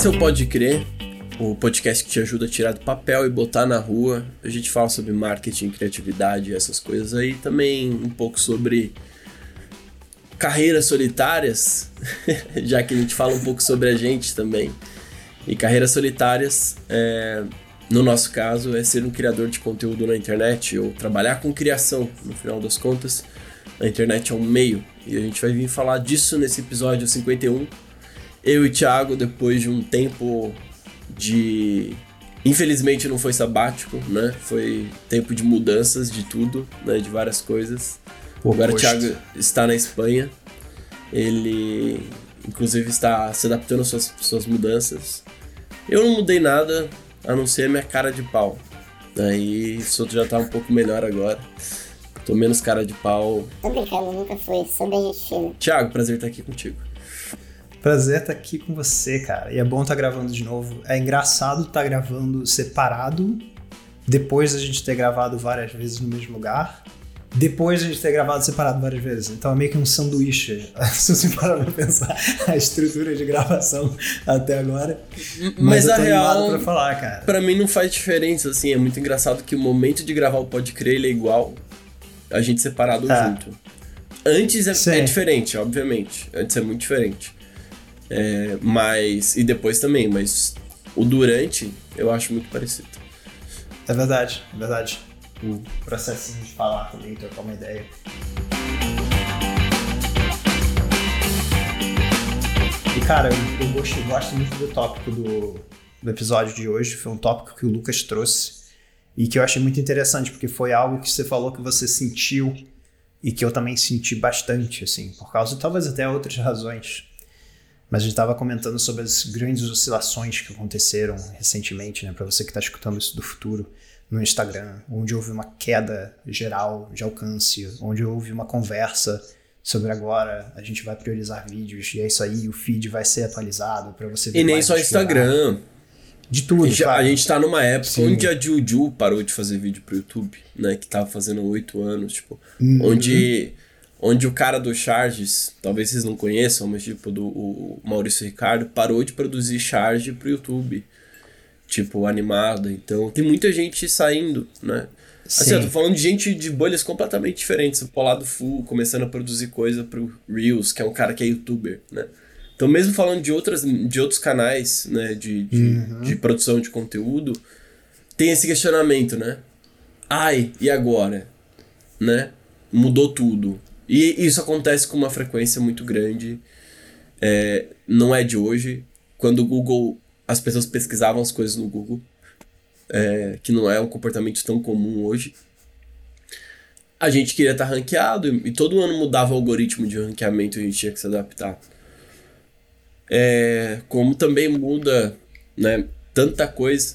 Esse é o Pode Crer, o podcast que te ajuda a tirar do papel e botar na rua. A gente fala sobre marketing, criatividade, essas coisas aí. Também um pouco sobre carreiras solitárias, já que a gente fala um pouco sobre a gente também. E carreiras solitárias, é, no nosso caso, é ser um criador de conteúdo na internet ou trabalhar com criação, no final das contas. A internet é um meio e a gente vai vir falar disso nesse episódio 51 eu e Thiago, depois de um tempo de. Infelizmente não foi sabático, né? Foi tempo de mudanças de tudo, né? De várias coisas. Pô, Agora o Thiago está na Espanha. Ele, inclusive, está se adaptando às suas, suas mudanças. Eu não mudei nada, a não ser minha cara de pau. Aí isso já tá um pouco melhor agora. Tô menos cara de pau. Tô brincando, nunca foi, sou bem gente Thiago, prazer estar aqui contigo. Prazer estar aqui com você, cara. E é bom estar gravando de novo. É engraçado estar gravando separado, depois da gente ter gravado várias vezes no mesmo lugar, depois da gente ter gravado separado várias vezes. Então é meio que um sanduíche, se você parar pra pensar a estrutura de gravação até agora. Mas, Mas a real, pra falar, cara. Pra mim não faz diferença, assim. É muito engraçado que o momento de gravar o Pode Crer ele é igual a gente separado é. junto. Antes é, é diferente, obviamente. Antes é muito diferente. É, mas. E depois também, mas o durante eu acho muito parecido. É verdade, é verdade. O processinho de falar também, trocar uma ideia. E cara, eu, eu gosto, gosto muito do tópico do, do episódio de hoje. Foi um tópico que o Lucas trouxe e que eu achei muito interessante, porque foi algo que você falou que você sentiu e que eu também senti bastante, assim, por causa talvez até outras razões. Mas a gente estava comentando sobre as grandes oscilações que aconteceram recentemente, né? Para você que está escutando isso do futuro no Instagram, onde houve uma queda geral de alcance, onde houve uma conversa sobre agora a gente vai priorizar vídeos e é isso aí, o feed vai ser atualizado para você ver E nem só Instagram. De tudo. Já, a gente tá numa época Sim. onde a Juju parou de fazer vídeo pro YouTube, né? Que tava fazendo oito anos, tipo. Uhum. Onde onde o cara do Charges, talvez vocês não conheçam, mas tipo do o Maurício Ricardo, parou de produzir charge pro YouTube. Tipo, animado. Então, tem muita gente saindo, né? Assim, Sim. eu tô falando de gente de bolhas completamente diferentes. O Polado Full começando a produzir coisa pro Reels, que é um cara que é youtuber, né? Então, mesmo falando de, outras, de outros canais, né, de, de, uhum. de produção de conteúdo, tem esse questionamento, né? Ai, e agora? Né? Mudou tudo. E isso acontece com uma frequência muito grande. É, não é de hoje. Quando o Google. As pessoas pesquisavam as coisas no Google, é, que não é um comportamento tão comum hoje. A gente queria estar ranqueado e, todo ano mudava o algoritmo de ranqueamento e a gente tinha que se adaptar. É, como também muda né, tanta coisa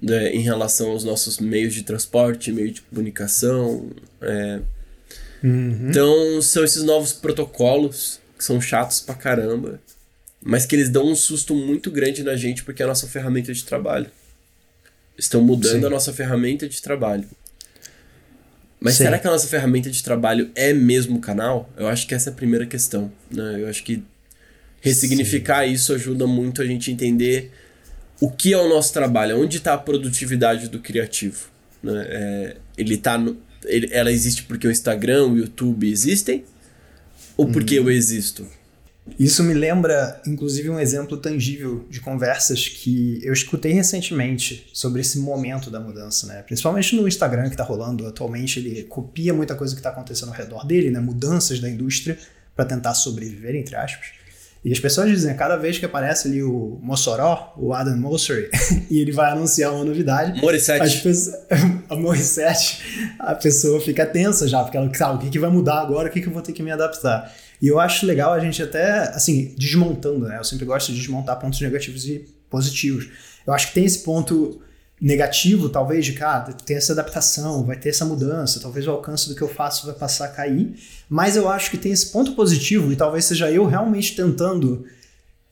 né, em relação aos nossos meios de transporte, meio de comunicação. É, Uhum. Então, são esses novos protocolos que são chatos pra caramba, mas que eles dão um susto muito grande na gente porque é a nossa ferramenta de trabalho. Estão mudando Sim. a nossa ferramenta de trabalho. Mas Sim. será que a nossa ferramenta de trabalho é mesmo o canal? Eu acho que essa é a primeira questão. Né? Eu acho que ressignificar Sim. isso ajuda muito a gente entender o que é o nosso trabalho, onde está a produtividade do criativo. Né? É, ele está no, ele, ela existe porque o Instagram, o YouTube existem? Ou porque hum. eu existo? Isso me lembra, inclusive, um exemplo tangível de conversas que eu escutei recentemente sobre esse momento da mudança, né? Principalmente no Instagram que está rolando atualmente, ele copia muita coisa que está acontecendo ao redor dele, né? Mudanças da indústria para tentar sobreviver, entre aspas. E as pessoas dizem, cada vez que aparece ali o Mossoró, o Adam Mosseri, e ele vai anunciar uma novidade. Morissette. As pessoas, a Morissette, a pessoa fica tensa já, porque ela sabe o que, que vai mudar agora, o que, que eu vou ter que me adaptar. E eu acho legal a gente até, assim, desmontando, né? Eu sempre gosto de desmontar pontos negativos e positivos. Eu acho que tem esse ponto negativo, talvez, de cara, tem essa adaptação, vai ter essa mudança, talvez o alcance do que eu faço vai passar a cair, mas eu acho que tem esse ponto positivo, e talvez seja eu realmente tentando.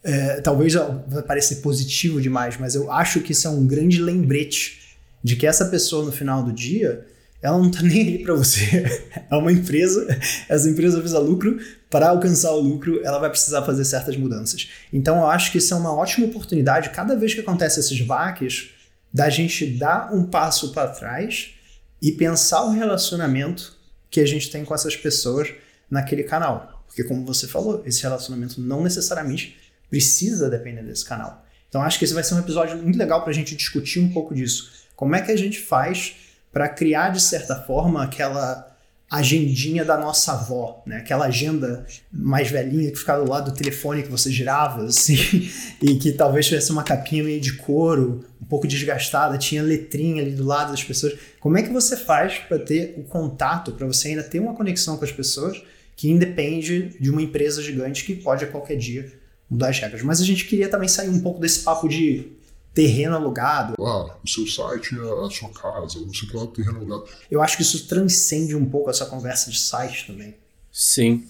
É, talvez vai parecer positivo demais, mas eu acho que isso é um grande lembrete de que essa pessoa no final do dia ela não tá nem aí para você. É uma empresa, essa empresa visa lucro, para alcançar o lucro, ela vai precisar fazer certas mudanças. Então eu acho que isso é uma ótima oportunidade, cada vez que acontece esses vaques, da gente dar um passo para trás e pensar o relacionamento que a gente tem com essas pessoas naquele canal. Porque como você falou, esse relacionamento não necessariamente precisa depender desse canal. Então acho que esse vai ser um episódio muito legal para a gente discutir um pouco disso. Como é que a gente faz para criar, de certa forma, aquela agendinha da nossa avó, né? Aquela agenda mais velhinha que ficava do lado do telefone que você girava, assim, e que talvez tivesse uma capinha meio de couro, um pouco desgastada, tinha letrinha ali do lado das pessoas. Como é que você faz para ter o contato, para você ainda ter uma conexão com as pessoas que independe de uma empresa gigante que pode a qualquer dia mudar as regras? Mas a gente queria também sair um pouco desse papo de terreno alugado. Ah, o seu site é a sua casa, você quer terreno alugado. Eu acho que isso transcende um pouco essa conversa de site também. Sim.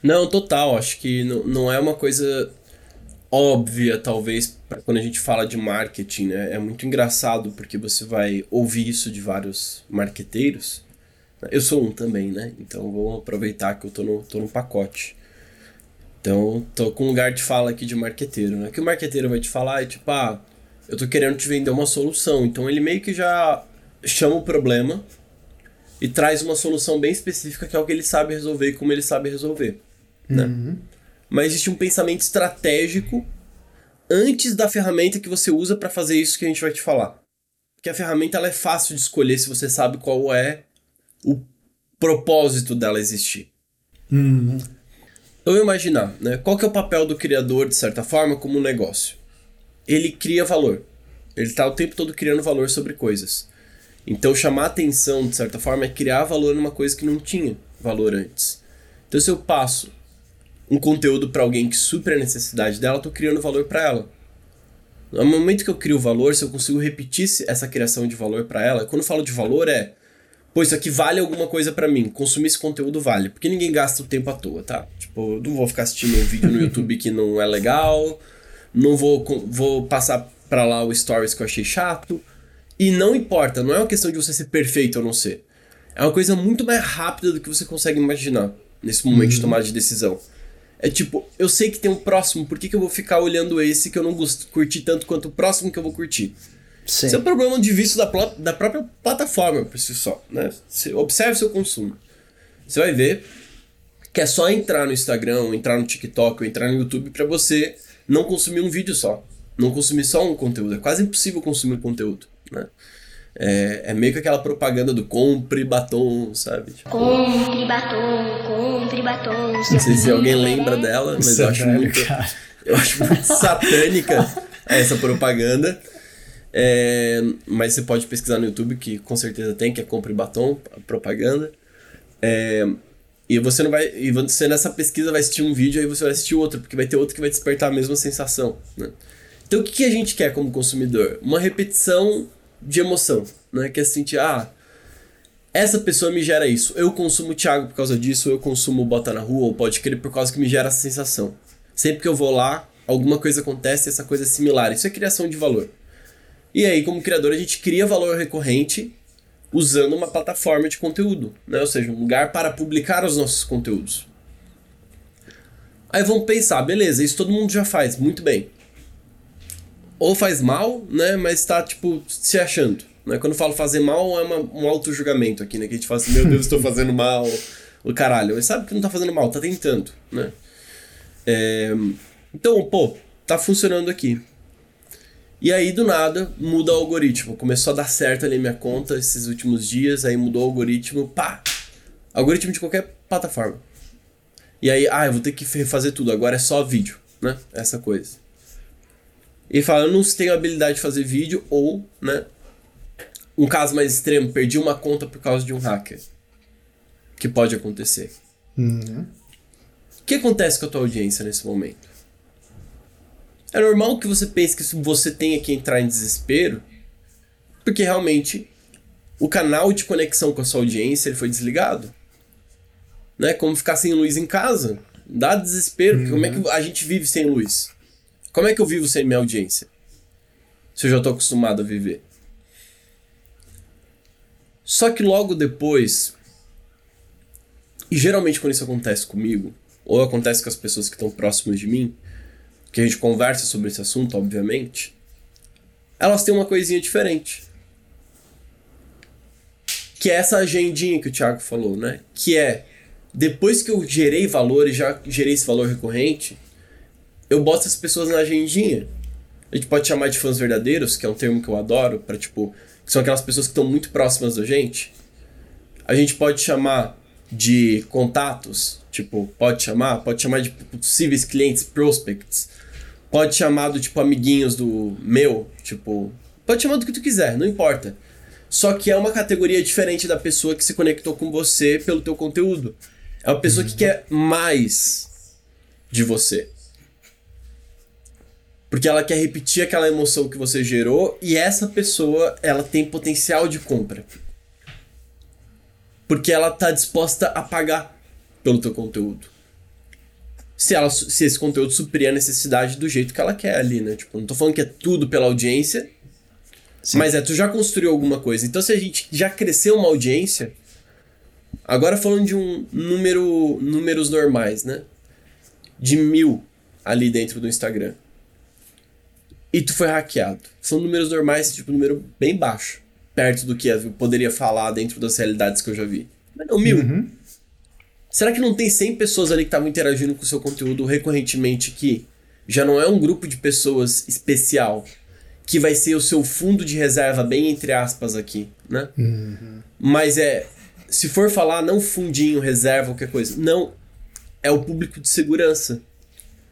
Não, total. Acho que não, não é uma coisa óbvia, talvez, quando a gente fala de marketing, né? É muito engraçado porque você vai ouvir isso de vários marqueteiros. Eu sou um também, né? Então vou aproveitar que eu tô no, tô no pacote. Então, tô com um lugar de fala aqui de marqueteiro, né? Que o marqueteiro vai te falar é tipo, ah, eu tô querendo te vender uma solução. Então ele meio que já chama o problema e traz uma solução bem específica que é o que ele sabe resolver e como ele sabe resolver. Né? Uhum. Mas existe um pensamento estratégico antes da ferramenta que você usa para fazer isso que a gente vai te falar. Porque a ferramenta ela é fácil de escolher se você sabe qual é o propósito dela existir. Uhum. Então imaginar, né? Qual que é o papel do criador, de certa forma, como um negócio? Ele cria valor. Ele está o tempo todo criando valor sobre coisas. Então, chamar atenção, de certa forma, é criar valor numa coisa que não tinha valor antes. Então, se eu passo um conteúdo para alguém que supre a necessidade dela, eu tô criando valor para ela. No momento que eu crio valor, se eu consigo repetir essa criação de valor para ela, quando eu falo de valor é, pô, isso aqui vale alguma coisa para mim, consumir esse conteúdo vale, porque ninguém gasta o tempo à toa, tá? Tipo, eu não vou ficar assistindo um vídeo no YouTube que não é legal, não vou, vou passar para lá o stories que eu achei chato. E não importa, não é uma questão de você ser perfeito ou não ser. É uma coisa muito mais rápida do que você consegue imaginar nesse momento uhum. de tomada de decisão. É tipo, eu sei que tem um próximo, por que, que eu vou ficar olhando esse que eu não gosto, curti tanto quanto o próximo que eu vou curtir? Sim. Isso é um problema de vista da, da própria plataforma por si só. Né? Você observe seu consumo. Você vai ver que é só entrar no Instagram, entrar no TikTok ou entrar no YouTube para você não consumir um vídeo só. Não consumir só um conteúdo. É quase impossível consumir conteúdo, né? É, é meio que aquela propaganda do compre batom, sabe? Tipo, compre batom, compre batom. Não sei se alguém lembra dela, mas eu acho, muito, eu acho muito satânica essa propaganda. É, mas você pode pesquisar no YouTube, que com certeza tem, que é compre batom, propaganda. É, e você não vai. E você nessa pesquisa vai assistir um vídeo, aí você vai assistir outro, porque vai ter outro que vai despertar a mesma sensação. Né? Então o que, que a gente quer como consumidor? Uma repetição de emoção. Né? Que é sentir, ah, essa pessoa me gera isso. Eu consumo o Thiago por causa disso, eu consumo Bota na Rua, ou pode crer por causa que me gera essa sensação. Sempre que eu vou lá, alguma coisa acontece e essa coisa é similar. Isso é criação de valor. E aí, como criador, a gente cria valor recorrente usando uma plataforma de conteúdo, né? ou seja, um lugar para publicar os nossos conteúdos. Aí vamos pensar, beleza, isso todo mundo já faz, muito bem. Ou faz mal, né, mas está tipo se achando. Né? Quando eu falo fazer mal, é uma, um auto-julgamento aqui, né? Que a gente fala assim, meu Deus, estou fazendo mal, o caralho. Mas sabe que não está fazendo mal, está tentando, né? É... Então, pô, tá funcionando aqui. E aí, do nada, muda o algoritmo. Começou a dar certo ali minha conta esses últimos dias, aí mudou o algoritmo, pá! Algoritmo de qualquer plataforma. E aí, ah, eu vou ter que refazer tudo, agora é só vídeo, né? Essa coisa. E fala, eu não tenho habilidade de fazer vídeo, ou, né? Um caso mais extremo, perdi uma conta por causa de um hacker. Que pode acontecer. Uhum. O que acontece com a tua audiência nesse momento? É normal que você pense que você tenha que entrar em desespero, porque realmente o canal de conexão com a sua audiência ele foi desligado. Né? Como ficar sem luz em casa. Dá desespero, uhum. como é que uhum. a gente vive sem luz? Como é que eu vivo sem minha audiência? Se eu já estou acostumado a viver. Só que logo depois, e geralmente quando isso acontece comigo, ou acontece com as pessoas que estão próximas de mim, que a gente conversa sobre esse assunto, obviamente, elas têm uma coisinha diferente. Que é essa agendinha que o Thiago falou, né? Que é, depois que eu gerei valor e já gerei esse valor recorrente, eu boto as pessoas na agendinha. A gente pode chamar de fãs verdadeiros, que é um termo que eu adoro, para tipo, que são aquelas pessoas que estão muito próximas da gente. A gente pode chamar de contatos, tipo, pode chamar, pode chamar de possíveis clientes, prospects. Pode chamar do tipo amiguinhos do meu, tipo, pode chamar do que tu quiser, não importa. Só que é uma categoria diferente da pessoa que se conectou com você pelo teu conteúdo. É uma pessoa que quer mais de você. Porque ela quer repetir aquela emoção que você gerou e essa pessoa, ela tem potencial de compra. Porque ela tá disposta a pagar pelo teu conteúdo. Se, ela, se esse conteúdo suprir a necessidade do jeito que ela quer ali, né? Tipo, não tô falando que é tudo pela audiência, Sim. mas é, tu já construiu alguma coisa. Então, se a gente já cresceu uma audiência, agora falando de um número, números normais, né? De mil ali dentro do Instagram e tu foi hackeado. São números normais, tipo, um número bem baixo. Perto do que eu poderia falar dentro das realidades que eu já vi. Mas não, mil. Uhum. Será que não tem 100 pessoas ali que estavam interagindo com o seu conteúdo recorrentemente que já não é um grupo de pessoas especial que vai ser o seu fundo de reserva, bem entre aspas aqui, né? Uhum. Mas é, se for falar não fundinho, reserva, qualquer coisa, não, é o público de segurança.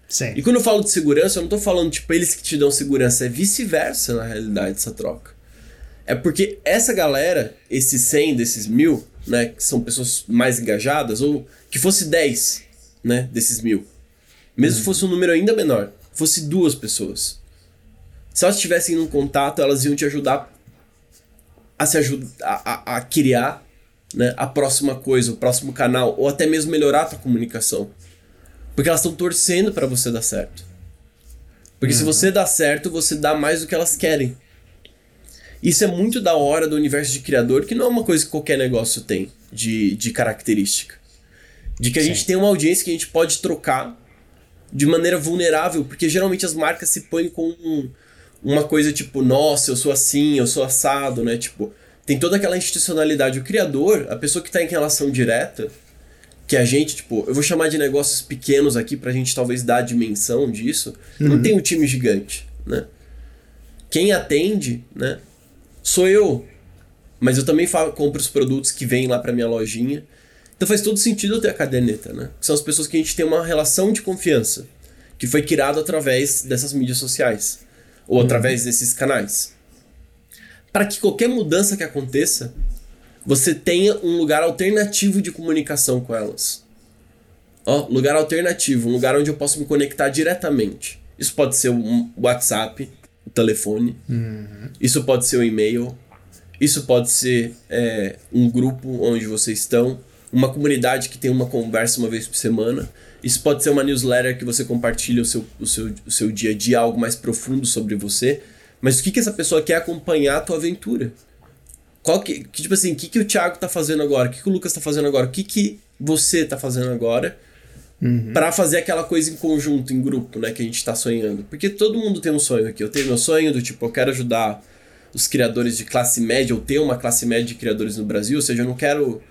Sim. E quando eu falo de segurança, eu não tô falando, tipo, eles que te dão segurança, é vice-versa na realidade essa troca. É porque essa galera, esses 100 desses mil, né, que são pessoas mais engajadas, ou que fosse 10, né, desses mil, mesmo que fosse um número ainda menor, fosse duas pessoas. Se elas estivessem num contato, elas iam te ajudar a se ajudar a, a, a criar né, a próxima coisa, o próximo canal, ou até mesmo melhorar a tua comunicação. Porque elas estão torcendo para você dar certo. Porque uhum. se você dá certo, você dá mais do que elas querem. Isso é muito da hora do universo de criador, que não é uma coisa que qualquer negócio tem de, de característica. De que a Sim. gente tem uma audiência que a gente pode trocar de maneira vulnerável, porque geralmente as marcas se põem com um, uma coisa tipo, nossa, eu sou assim, eu sou assado, né? Tipo, tem toda aquela institucionalidade. O criador, a pessoa que está em relação direta, que a gente, tipo, eu vou chamar de negócios pequenos aqui pra gente talvez dar a dimensão disso, uhum. não tem um time gigante, né? Quem atende, né, sou eu. Mas eu também falo, compro os produtos que vêm lá pra minha lojinha. Então faz todo sentido eu ter a caderneta, né? Que são as pessoas que a gente tem uma relação de confiança, que foi criado através dessas mídias sociais, ou uhum. através desses canais. Para que qualquer mudança que aconteça, você tenha um lugar alternativo de comunicação com elas. Ó, lugar alternativo, um lugar onde eu posso me conectar diretamente. Isso pode ser o WhatsApp, telefone, uhum. isso pode ser o e-mail, isso pode ser é, um grupo onde vocês estão, uma comunidade que tem uma conversa uma vez por semana. Isso pode ser uma newsletter que você compartilha o seu, o seu, o seu dia a dia, algo mais profundo sobre você. Mas o que, que essa pessoa quer acompanhar a tua aventura? Qual que, que tipo assim, o que, que o Thiago tá fazendo agora? O que, que o Lucas tá fazendo agora? O que, que você tá fazendo agora? Uhum. para fazer aquela coisa em conjunto, em grupo, né, que a gente tá sonhando. Porque todo mundo tem um sonho aqui. Eu tenho meu sonho do tipo, eu quero ajudar os criadores de classe média, ou ter uma classe média de criadores no Brasil, ou seja, eu não quero.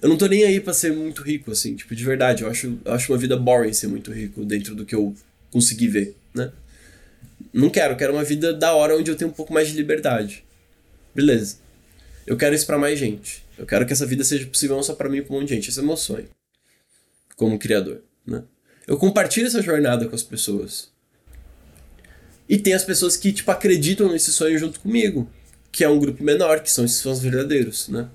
Eu não tô nem aí pra ser muito rico, assim, tipo, de verdade. Eu acho, eu acho uma vida boring ser muito rico dentro do que eu consegui ver, né? Não quero, quero uma vida da hora onde eu tenho um pouco mais de liberdade. Beleza. Eu quero isso para mais gente. Eu quero que essa vida seja possível não só para mim, como um monte de gente. Esse é meu sonho. Como criador, né? Eu compartilho essa jornada com as pessoas. E tem as pessoas que, tipo, acreditam nesse sonho junto comigo. Que é um grupo menor, que são esses fãs verdadeiros, né?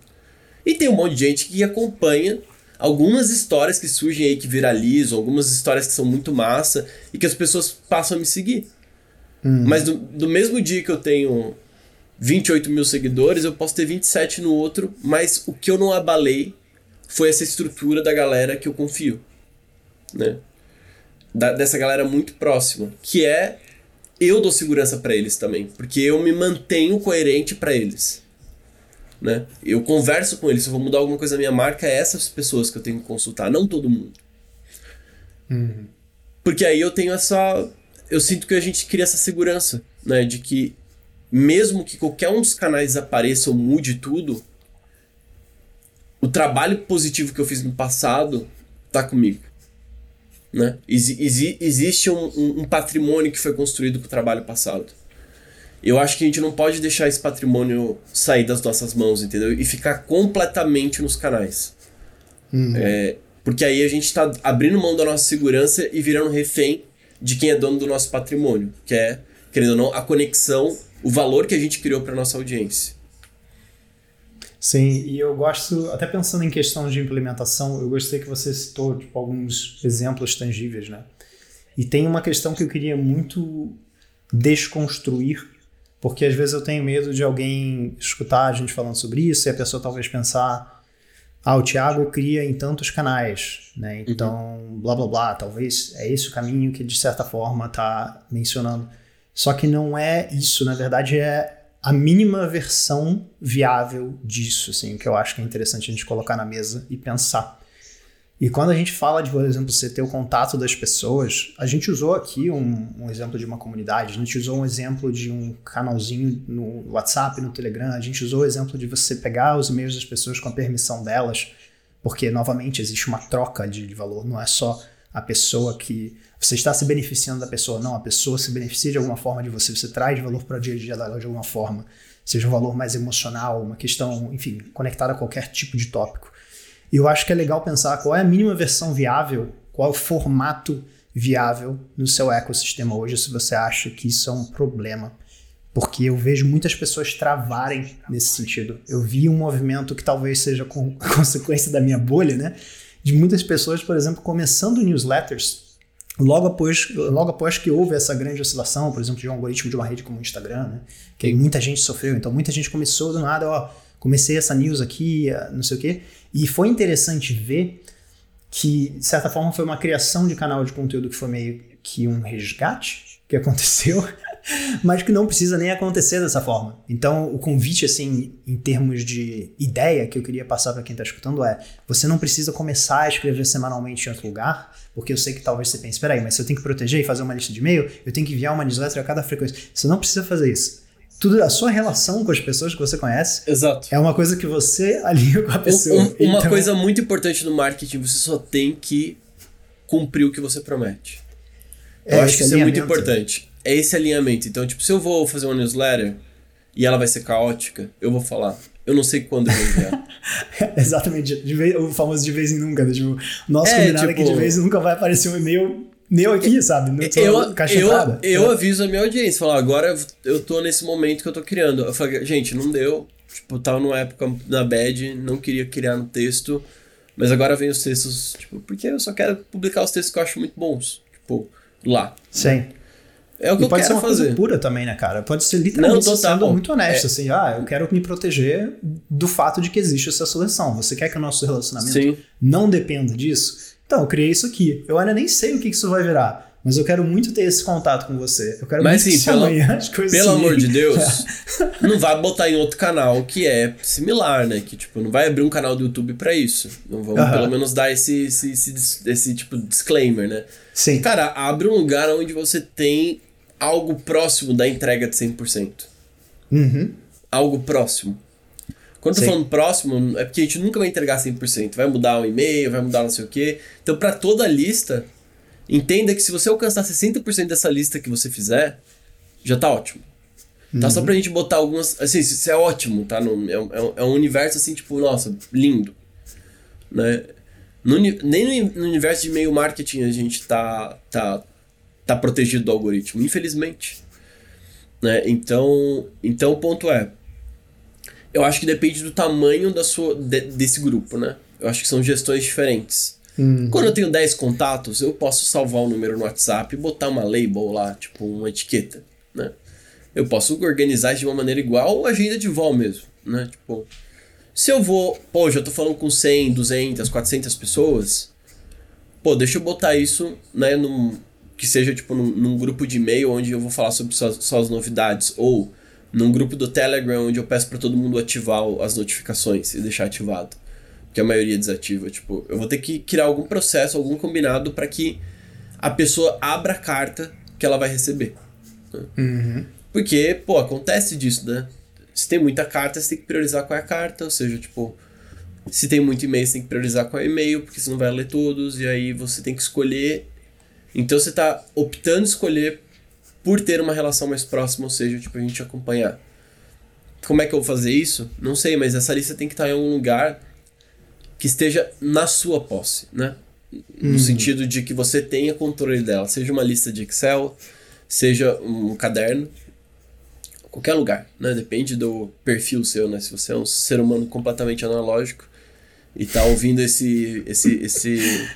E tem um monte de gente que acompanha algumas histórias que surgem aí, que viralizam, algumas histórias que são muito massa e que as pessoas passam a me seguir. Hum. Mas do, do mesmo dia que eu tenho 28 mil seguidores, eu posso ter 27 no outro, mas o que eu não abalei foi essa estrutura da galera que eu confio, né? Da, dessa galera muito próxima, que é eu dou segurança para eles também, porque eu me mantenho coerente para eles. né? Eu converso com eles, se eu vou mudar alguma coisa na minha marca, é essas pessoas que eu tenho que consultar, não todo mundo. Porque aí eu tenho essa. Eu sinto que a gente cria essa segurança, né? De que mesmo que qualquer um dos canais apareça ou mude tudo, o trabalho positivo que eu fiz no passado tá comigo. Né? Exi exi existe um, um, um patrimônio que foi construído com o trabalho passado. Eu acho que a gente não pode deixar esse patrimônio sair das nossas mãos, entendeu? E ficar completamente nos canais. É, porque aí a gente tá abrindo mão da nossa segurança e virando refém de quem é dono do nosso patrimônio, que é, querendo ou não, a conexão, o valor que a gente criou para nossa audiência. Sim, e eu gosto, até pensando em questão de implementação, eu gostei que você citou tipo, alguns exemplos tangíveis, né? E tem uma questão que eu queria muito desconstruir, porque às vezes eu tenho medo de alguém escutar a gente falando sobre isso e a pessoa talvez pensar, ah, o Thiago cria em tantos canais, né? Então, blá blá blá, talvez é esse o caminho que de certa forma está mencionando. Só que não é isso, na verdade é a mínima versão viável disso, assim, que eu acho que é interessante a gente colocar na mesa e pensar. E quando a gente fala de, por exemplo, você ter o contato das pessoas, a gente usou aqui um, um exemplo de uma comunidade, a gente usou um exemplo de um canalzinho no WhatsApp, no Telegram, a gente usou o exemplo de você pegar os e-mails das pessoas com a permissão delas, porque, novamente, existe uma troca de, de valor, não é só a pessoa que você está se beneficiando da pessoa, não, a pessoa se beneficia de alguma forma de você, você traz valor para o dia a dia dela de alguma forma, seja um valor mais emocional, uma questão, enfim, conectada a qualquer tipo de tópico. E eu acho que é legal pensar qual é a mínima versão viável, qual é o formato viável no seu ecossistema hoje, se você acha que isso é um problema. Porque eu vejo muitas pessoas travarem nesse sentido. Eu vi um movimento que talvez seja consequência da minha bolha, né? De muitas pessoas, por exemplo, começando newsletters logo após, logo após que houve essa grande oscilação, por exemplo, de um algoritmo de uma rede como o Instagram, né? Que aí muita gente sofreu. Então muita gente começou do nada, ó, comecei essa news aqui, não sei o quê. E foi interessante ver que, de certa forma, foi uma criação de canal de conteúdo que foi meio que um resgate que aconteceu, mas que não precisa nem acontecer dessa forma. Então, o convite, assim, em termos de ideia que eu queria passar para quem está escutando é: você não precisa começar a escrever semanalmente em outro lugar, porque eu sei que talvez você pense, peraí, mas se eu tenho que proteger e fazer uma lista de e-mail, eu tenho que enviar uma newsletter a cada frequência. Você não precisa fazer isso tudo a sua relação com as pessoas que você conhece Exato. é uma coisa que você alinha com a pessoa. Um- uma Então, coisa muito importante no marketing, você só tem que cumprir o que você promete. Eu É, acho que isso é muito importante. É esse alinhamento. Então, tipo, se eu vou fazer uma newsletter e ela vai ser caótica, eu vou falar. Eu não sei quando eu vou enviar. Exatamente, de vez, o famoso de vez em nunca. né? Tipo, nosso É, combinado é que tipo- de vez em nunca vai aparecer um e-mail meu aqui, sabe? Não tô eu, eu, entrada. eu aviso a minha audiência, falar, agora eu- eu tô nesse momento que eu tô criando. Eu falei, gente, não deu. Tipo, tava numa época na bad, não queria criar no texto, mas agora vem os textos, tipo, porque eu só quero publicar os textos que eu acho muito bons. Tipo, lá. Sim. É o que E eu pode ser quero uma fazer. coisa pura também, né, cara? Pode ser literalmente Não, total. sendo muito honesto, É. assim, ah, eu quero me proteger do fato de que existe essa seleção. Você quer que o nosso relacionamento Sim. não dependa disso? Então, eu criei isso aqui. Eu ainda nem sei o que isso vai virar, mas eu quero muito ter esse contato com você. Eu quero Mas, muito que amanhã as coisas Pelo amor de. Deus, não vai botar em outro canal que é similar, né? Que, tipo, não vai abrir um canal do YouTube pra isso. Não vamos Aham. pelo menos dar esse, esse, esse, esse tipo de disclaimer, né? Sim. Cara, abre um lugar onde você tem algo próximo da entrega de 100%. Uhum. Algo próximo. Quando eu tô falando próximo, é porque a gente nunca vai entregar 100%. Vai mudar o e-mail, vai mudar não sei o quê. Então, pra toda a lista, entenda que se você alcançar 60% dessa lista que você fizer, já tá ótimo. Tá só pra gente botar algumas. Assim, isso é ótimo, tá? No, é, um- é um- é um universo assim, tipo, nossa, lindo. Né? No nem no, no universo de e-mail marketing a gente tá, tá, tá protegido do algoritmo, infelizmente. Né? Então, então o ponto é. Eu acho que depende do tamanho da sua, de- desse grupo, né? Eu acho que são gestões diferentes. Quando eu tenho 10 contatos, eu posso salvar o número no WhatsApp e botar uma label lá, tipo uma etiqueta, né? Eu posso organizar de uma maneira igual a agenda de vol mesmo, né? Tipo, se eu vou, pô, já tô falando com 100, 200, 400 pessoas, pô, deixa eu botar isso, né, num, que seja tipo num, num grupo de e-mail onde eu vou falar sobre só, só as novidades ou num grupo do Telegram onde eu peço para todo mundo ativar as notificações e deixar ativado. Que a maioria desativa. Tipo, eu vou ter que criar algum processo, algum combinado para que a pessoa abra a carta que ela vai receber. Né? Uhum. Porque, pô, acontece disso, né? Se tem muita carta, você tem que priorizar qual é a carta, ou seja, tipo, se tem muito e-mail, você tem que priorizar qual é o e-mail, porque você não vai ler todos, e aí você tem que escolher. Então você tá optando escolher por ter uma relação mais próxima, ou seja, tipo, a gente acompanhar. Como é que eu vou fazer isso? Não sei, mas essa lista tem que estar em algum lugar que esteja na sua posse, né? No Uhum. sentido de que você tenha controle dela, seja uma lista de Excel, seja um caderno, qualquer lugar, né? Depende do perfil seu, né? Se você é um ser humano completamente analógico e tá ouvindo esse esse esse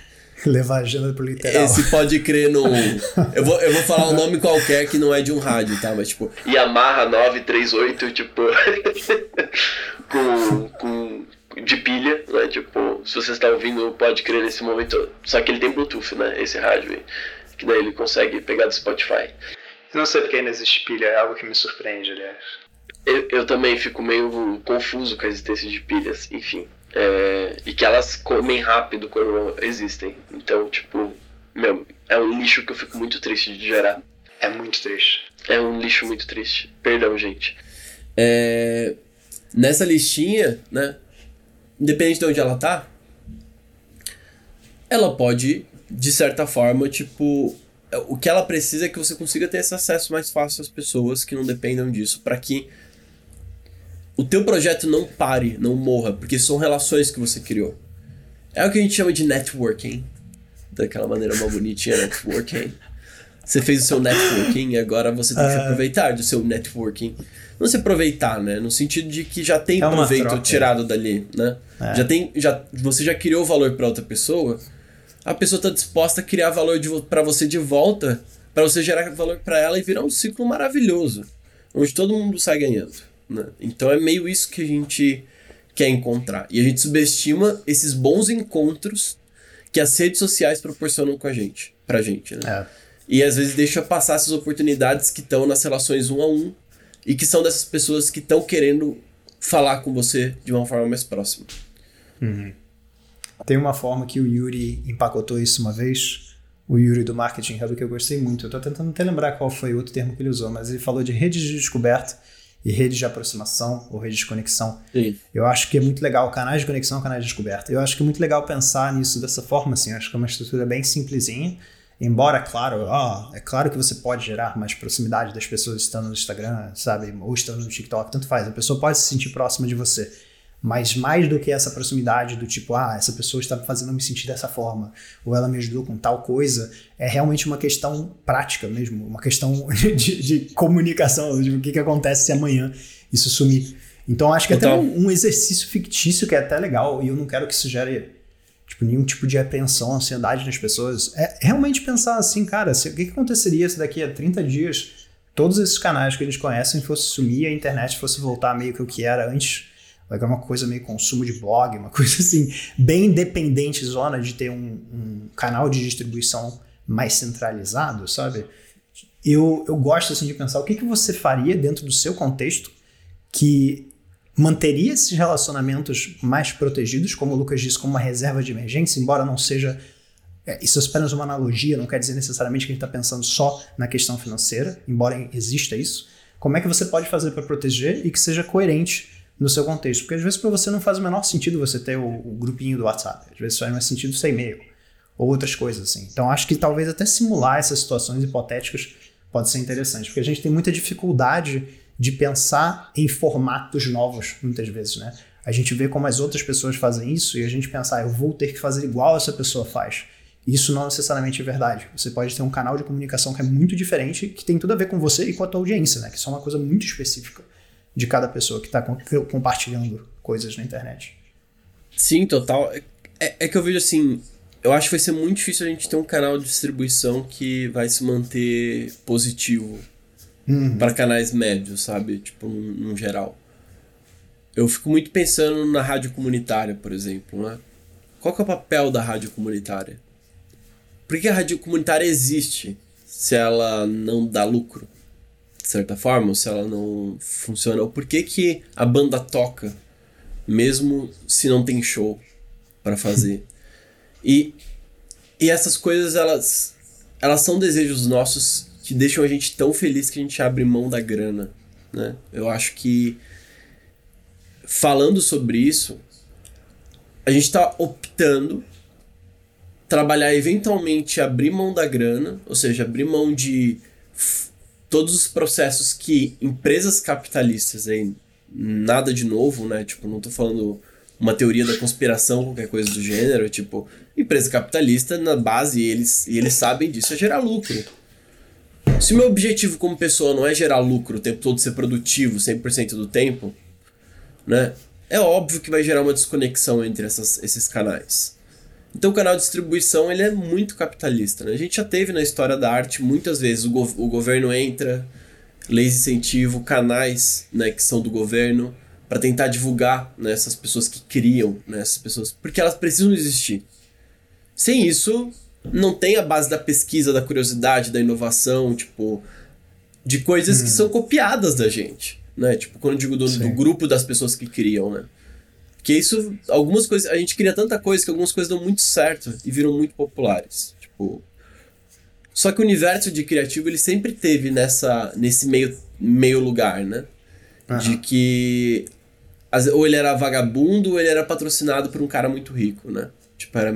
Levar a agenda pro literal. esse pode crer no eu vou eu vou falar um nome qualquer que não é de um rádio, tá? Mas tipo Yamaha 938, tipo com com de pilha, né? Tipo, se você está ouvindo, pode crer nesse momento. Só que ele tem Bluetooth, né? Esse rádio aí. Que daí ele consegue pegar do Spotify. Não sei porque ainda existe pilha, é algo que me surpreende, aliás. Eu, eu também fico meio confuso com a existência de pilhas, enfim. É, e que elas comem rápido quando existem. Então, tipo, meu, é um lixo que eu fico muito triste de gerar. É muito triste. É um lixo muito triste. Perdão, gente. É, nessa listinha, né? Independente de onde ela tá, ela pode, de certa forma, tipo. O que ela precisa é que você consiga ter esse acesso mais fácil às pessoas que não dependam disso, para que o teu projeto não pare, não morra, porque são relações que você criou. É o que a gente chama de networking. Daquela maneira mal bonitinha, networking. Você fez o seu networking e agora você tem que se aproveitar do seu networking. Não se aproveitar, né? No sentido de que já tem É proveito troca. tirado dali, né? É. Já tem, já, você já criou valor para outra pessoa. A pessoa está disposta a criar valor para você de volta, para você gerar valor para ela e virar um ciclo maravilhoso, onde todo mundo sai ganhando. Né? Então é meio isso que a gente quer encontrar. E a gente subestima esses bons encontros que as redes sociais proporcionam com a gente, pra gente, né? É. E às vezes deixa passar essas oportunidades que estão nas relações um a um e que são dessas pessoas que estão querendo falar com você de uma forma mais próxima. Tem uma forma que o Yuri empacotou isso uma vez, o Yuri do Marketing Hub, que eu gostei muito. Eu tô tentando até lembrar qual foi o outro termo que ele usou, mas ele falou de redes de descoberta e redes de aproximação ou redes de conexão. Sim. Eu acho que é muito legal, canais de conexão, canais de descoberta. Eu acho que é muito legal pensar nisso dessa forma, assim. Eu acho que é uma estrutura bem simplesinha. Embora, claro, ó, é claro que você pode gerar mais proximidade das pessoas estando no Instagram, sabe? Ou estando no TikTok, tanto faz. A pessoa pode se sentir próxima de você. Mas mais do que essa proximidade do tipo, ah, essa pessoa está fazendo eu me sentir dessa forma, ou ela me ajudou com tal coisa, é realmente uma questão prática mesmo, uma questão de, de comunicação, de o que, que acontece se amanhã isso sumir. Então acho que é até um, um exercício fictício que é até legal, e eu não quero que isso gere tipo, nenhum tipo de apreensão, ansiedade nas pessoas. É realmente pensar assim, cara, se- o que, que aconteceria se daqui a 30 dias todos esses canais que eles conhecem fossem sumir e a internet fosse voltar meio que o que era antes? É uma coisa meio consumo de blog, uma coisa assim, bem independente, zona de ter um, um canal de distribuição mais centralizado, sabe? Eu, eu gosto assim de pensar o que, que você faria dentro do seu contexto que manteria esses relacionamentos mais protegidos, como o Lucas disse, como uma reserva de emergência, embora não seja. é, isso é apenas uma analogia, não quer dizer necessariamente que a gente está pensando só na questão financeira, embora exista isso. Como é que você pode fazer para proteger e que seja coerente no seu contexto? Porque às vezes para você não faz o menor sentido você ter o, o grupinho do WhatsApp, às vezes faz mais sentido ser e-mail ou outras coisas assim. Então acho que talvez até simular essas situações hipotéticas pode ser interessante, porque a gente tem muita dificuldade de pensar em formatos novos, muitas vezes, né? A gente vê como as outras pessoas fazem isso e a gente pensa, ah, eu vou ter que fazer igual essa pessoa faz. Isso não necessariamente é verdade. Você pode ter um canal de comunicação que é muito diferente, que tem tudo a ver com você e com a tua audiência, né? Que isso é uma coisa muito específica de cada pessoa que está compartilhando coisas na internet. Sim, total. É, é que eu vejo assim. Eu acho que vai ser muito difícil a gente ter um canal de distribuição que vai se manter positivo para canais médios, sabe? Tipo, no, no geral. Eu fico muito pensando na rádio comunitária, por exemplo, né? Qual que é o papel da rádio comunitária? Por que a rádio comunitária existe se ela não dá lucro? Certa forma, ou se ela não funciona, ou por que, que a banda toca, mesmo se não tem show para fazer. e, e essas coisas, elas, elas são desejos nossos que deixam a gente tão feliz que a gente abre mão da grana, né? Eu acho que falando sobre isso, a gente está optando trabalhar eventualmente abrir mão da grana, ou seja, abrir mão de todos os processos que empresas capitalistas aí nada de novo, né? Tipo, não tô falando uma teoria da conspiração, qualquer coisa do gênero, tipo, empresa capitalista na base, eles e eles sabem disso é gerar lucro. Se o meu objetivo como pessoa não é gerar lucro o tempo todo, ser produtivo 100% do tempo, né? É óbvio que vai gerar uma desconexão entre essas, esses canais. Então o canal de distribuição ele é muito capitalista. Né? A gente já teve na história da arte muitas vezes o, go o governo entra, leis de incentivo, canais né, que são do governo para tentar divulgar né, essas pessoas que criam né, essas pessoas, porque elas precisam existir. Sem isso, não tem a base da pesquisa, da curiosidade, da inovação, tipo, de coisas hum. que são copiadas da gente, né? Tipo, quando eu digo do, do grupo das pessoas que criam, né? Porque isso, algumas coisas, a gente cria tanta coisa que algumas coisas dão muito certo e viram muito populares. Tipo. Só que o universo de criativo ele sempre teve nessa, nesse meio, meio lugar, né? Uhum. De que. Ou ele era vagabundo ou ele era patrocinado por um cara muito rico, né? Tipo, era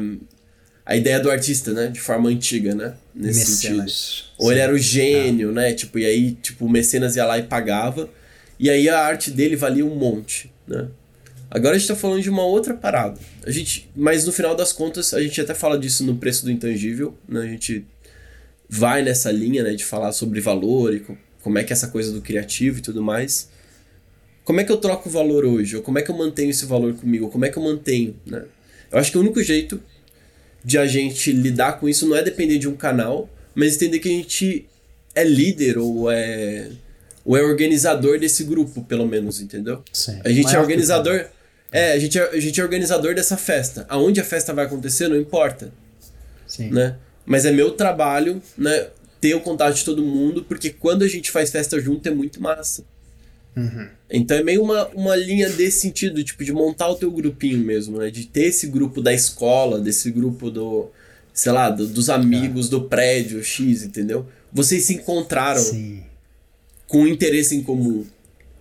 a ideia do artista, né? De forma antiga, né? Nesse mecenas. sentido. Ou Sim. ele era o gênio, né? Tipo, e aí, tipo, o mecenas ia lá e pagava. E aí a arte dele valia um monte, né? Agora a gente tá falando de uma outra parada. A gente, mas no final das contas, a gente até fala disso no preço do intangível, né? A gente vai nessa linha, né, de falar sobre valor e como é que é essa coisa do criativo e tudo mais. Como é que eu troco o valor hoje? Ou como é que eu mantenho esse valor comigo? Ou como é que eu mantenho, né? Eu acho que o único jeito de a gente lidar com isso não é depender de um canal, mas entender que a gente é líder ou é ou é organizador desse grupo, pelo menos, entendeu? Sim. A gente é organizador. É, a gente é, a gente é organizador dessa festa. Aonde a festa vai acontecer não importa. Sim. Né? Mas é meu trabalho, né, ter o contato de todo mundo, porque quando a gente faz festa junto é muito massa. Uhum. Então é meio uma, uma linha desse sentido, tipo, de montar o teu grupinho mesmo, né? De ter esse grupo da escola, desse grupo do, sei lá, do, dos amigos é. do prédio X, entendeu? Vocês se encontraram. Sim com um interesse em comum.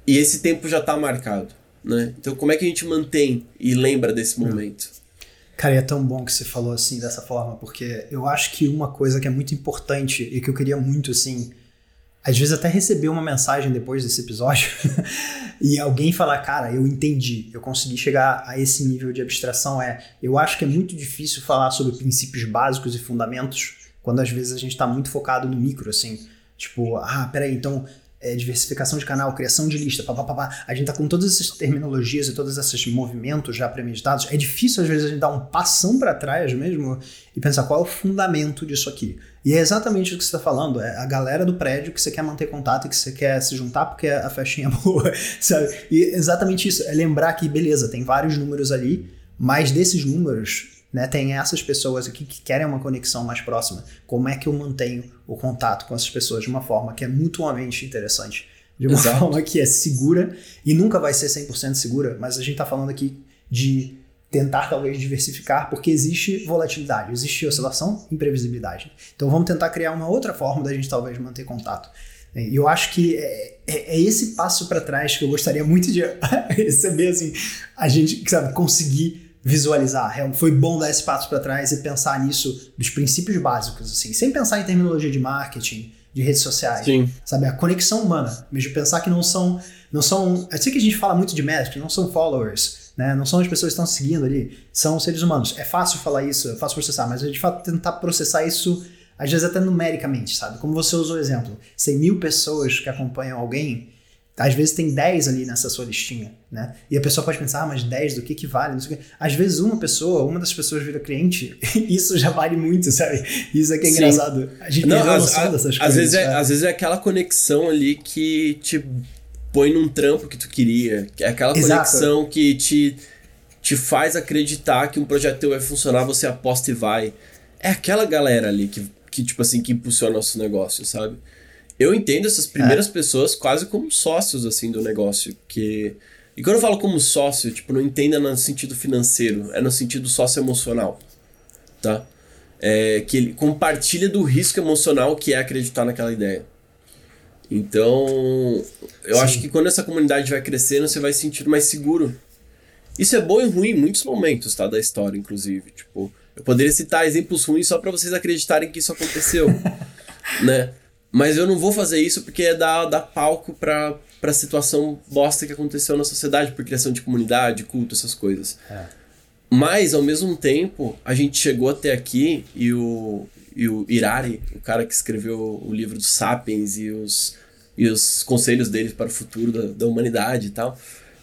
E esse tempo já está marcado, né? Então como é que a gente mantém e lembra desse momento? Cara, é tão bom que você falou assim dessa forma, porque eu acho que uma coisa que é muito importante e que eu queria muito assim, às vezes até receber uma mensagem depois desse episódio e alguém falar, cara, eu entendi, eu consegui chegar a esse nível de abstração é, eu acho que é muito difícil falar sobre princípios básicos e fundamentos quando às vezes a gente está muito focado no micro, assim, tipo, ah, peraí, então é, diversificação de canal, criação de lista, papapá. A gente tá com todas essas terminologias e todos esses movimentos já premeditados. É difícil, às vezes, a gente dar um passão para trás mesmo e pensar qual é o fundamento disso aqui. E é exatamente o que você está falando. É a galera do prédio que você quer manter contato e que você quer se juntar porque a festinha é boa, sabe? E exatamente isso. É lembrar que, beleza, tem vários números ali, mas desses números né? Tem essas pessoas aqui que querem uma conexão mais próxima. Como é que eu mantenho o contato com essas pessoas de uma forma que é mutuamente interessante? De uma Exato. forma que é segura e nunca vai ser 100% segura, mas a gente está falando aqui de tentar talvez diversificar, porque existe volatilidade, existe oscilação, imprevisibilidade. Então vamos tentar criar uma outra forma da gente talvez manter contato. E eu acho que é, é, é esse passo para trás que eu gostaria muito de receber, assim, a gente, sabe, conseguir visualizar. Foi bom dar esse passo para trás e pensar nisso dos princípios básicos, assim, sem pensar em terminologia de marketing, de redes sociais. Sim. Sabe, a conexão humana, mesmo pensar que não são, não são, eu sei que a gente fala muito de métrica, não são followers, né? Não são as pessoas que estão seguindo ali, são seres humanos. É fácil falar isso, é fácil processar, mas a gente fato tentar processar isso às vezes até numericamente, sabe? Como você usou o exemplo, 100 mil pessoas que acompanham alguém, às vezes tem 10 ali nessa sua listinha, né? E a pessoa pode pensar, ah, mas 10 do que que vale? Às vezes uma pessoa, uma das pessoas vira cliente, isso já vale muito, sabe? Isso é que é Sim. engraçado. A gente Não, a noção dessas às coisas. Vezes é, às vezes é aquela conexão ali que te põe num trampo que tu queria. É aquela Exato. conexão que te, te faz acreditar que um projeto teu vai funcionar, você aposta e vai. É aquela galera ali que, que tipo assim, que impulsiona o nosso negócio, sabe? Eu entendo essas primeiras é. pessoas quase como sócios, assim, do negócio, que... E quando eu falo como sócio, tipo, não entenda no sentido financeiro, é no sentido socioemocional, tá? É, que ele compartilha do risco emocional que é acreditar naquela ideia. Então, eu Sim. acho que quando essa comunidade vai crescendo, você vai se sentir mais seguro. Isso é bom e ruim em muitos momentos, tá? Da história, inclusive. Tipo, eu poderia citar exemplos ruins só para vocês acreditarem que isso aconteceu, né? Mas eu não vou fazer isso porque é dar, dar palco pra, pra situação bosta que aconteceu na sociedade, por criação de comunidade, culto, essas coisas. É. Mas, ao mesmo tempo, a gente chegou até aqui e o, e o Irari, o cara que escreveu o livro dos Sapiens e os, e os conselhos dele para o futuro da, da humanidade e tal.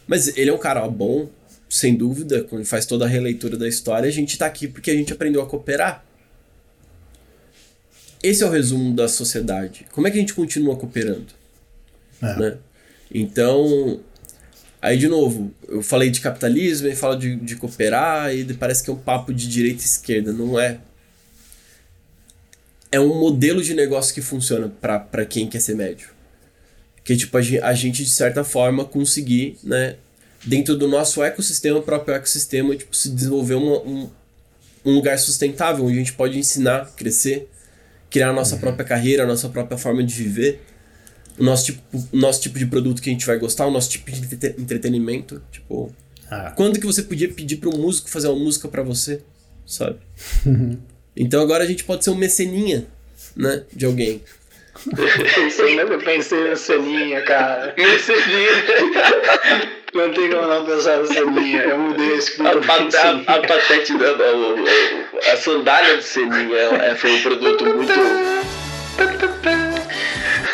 Mas ele é um cara bom, sem dúvida, quando faz toda a releitura da história, a gente está aqui porque a gente aprendeu a cooperar. Esse é o resumo da sociedade. Como é que a gente continua cooperando? É. Né? Então, aí de novo, eu falei de capitalismo e falo de, de cooperar e parece que é um papo de direita e esquerda. Não é. É um modelo de negócio que funciona para quem quer ser médio. Que tipo, a gente, de certa forma, conseguir, né, dentro do nosso ecossistema, próprio ecossistema, tipo, se desenvolver uma, um, um lugar sustentável, onde a gente pode ensinar, crescer, criar a nossa uhum. própria carreira, a nossa própria forma de viver, o nosso tipo, o nosso tipo de produto que a gente vai gostar, o nosso tipo de entretenimento. Tipo, ah. quando que você podia pedir para um músico fazer uma música para você, sabe? então agora a gente pode ser um meceninha, né, de alguém. Nunca pensei na ceninha, cara. Meceninha. Não tem como não pensar na Seninha. Eu mudei esse a, a, a, a patente, a, a, sandália de Seninha é, foi um produto muito.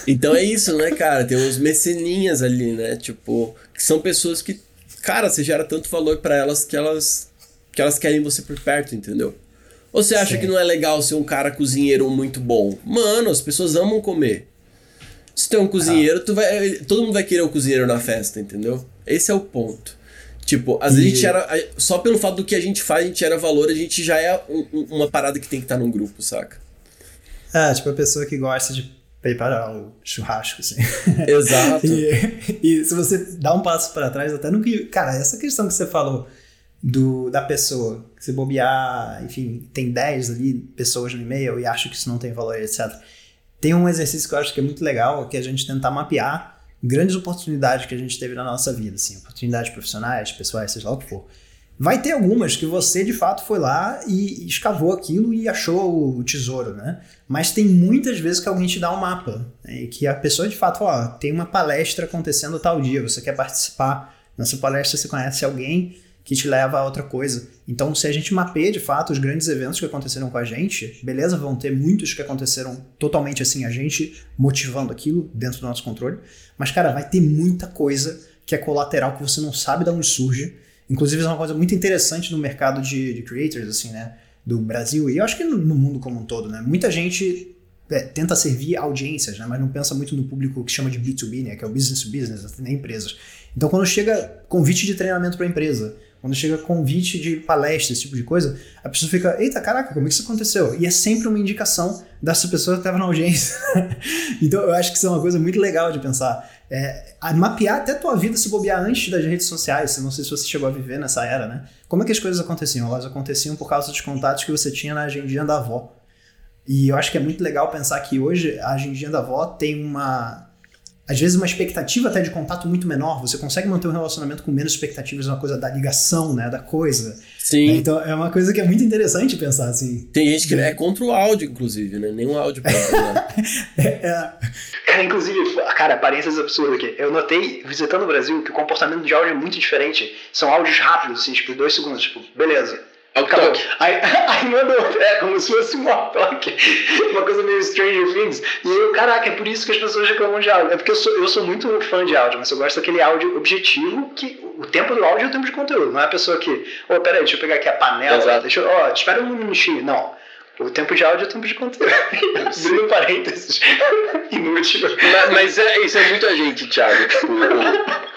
Então é isso, né, cara? Tem uns meceninhas ali, né? Tipo, que são pessoas que, cara, você gera tanto valor para elas que elas que elas querem você por perto, entendeu? Ou você acha Sim. que não é legal ser um cara cozinheiro muito bom? Mano, as pessoas amam comer. Se tem um cozinheiro, ah. tu vai, todo mundo vai querer o um cozinheiro na festa, entendeu? Esse é o ponto. Tipo, às e... vezes a gente era. Só pelo fato do que a gente faz, a gente era valor, a gente já é um, uma parada que tem que estar num grupo, saca? É, tipo, a pessoa que gosta de preparar o churrasco, assim. Exato. e, e, se você dá um passo para trás, até no que. Cara, essa questão que você falou do, da pessoa, que você bobear, enfim, tem 10 ali pessoas no e-mail e acha que isso não tem valor, etc. Tem um exercício que eu acho que é muito legal, que é a gente tentar mapear grandes oportunidades que a gente teve na nossa vida, assim, oportunidades profissionais, pessoais, seja lá o que for. Vai ter algumas que você de fato foi lá e escavou aquilo e achou o tesouro, né? Mas tem muitas vezes que alguém te dá um mapa né? e que a pessoa de fato, ó, tem uma palestra acontecendo tal dia, você quer participar. Nessa palestra você conhece alguém que te leva a outra coisa. Então, se a gente mapeia de fato os grandes eventos que aconteceram com a gente, beleza, vão ter muitos que aconteceram totalmente assim, a gente motivando aquilo dentro do nosso controle. Mas, cara, vai ter muita coisa que é colateral que você não sabe de onde surge. Inclusive, é uma coisa muito interessante no mercado de, de creators, assim, né? Do Brasil e eu acho que no, mundo como um todo, né? Muita gente é, tenta servir audiências, né? mas não pensa muito no público que chama de B2B, né? que é o business to business, nem empresas. Então, quando chega convite de treinamento para empresa, quando chega convite de palestra, esse tipo de coisa, a pessoa fica, eita, caraca, como é que isso aconteceu? E é sempre uma indicação dessa pessoa que estava na audiência. então eu acho que isso é uma coisa muito legal de pensar. É, mapear até a tua vida se bobear antes das redes sociais, não sei se você chegou a viver nessa era, né? Como é que as coisas aconteciam? Elas aconteciam por causa dos contatos que você tinha na agendinha da avó. E eu acho que é muito legal pensar que hoje a agendinha da avó tem uma às vezes uma expectativa até de contato muito menor, você consegue manter um relacionamento com menos expectativas, é uma coisa da ligação, né, da coisa. Sim. Né? Então é uma coisa que é muito interessante pensar assim. Tem gente que é, é contra o áudio, inclusive, né? Nenhum áudio pra né? é, é. Cara, inclusive, cara, aparências absurdas aqui. Eu notei, visitando o Brasil, que o comportamento de áudio é muito diferente. São áudios rápidos, assim, tipo, dois segundos, tipo, beleza Acabou. Aí, aí mandou, é como se fosse uma toque, uma coisa meio Stranger Things. E eu, caraca, é por isso que as pessoas reclamam de áudio. É porque eu sou, eu sou muito fã de áudio, mas eu gosto daquele áudio objetivo que o tempo do áudio é o tempo de conteúdo. Não é a pessoa que, ô, oh, peraí, deixa eu pegar aqui a panela, Exato. deixa eu, ó, oh, espera um minutinho. Não. O tempo de áudio é o tempo de conteúdo. Abrindo parênteses. Inútil. Mas, mas é, isso é muita gente, Thiago. Tipo,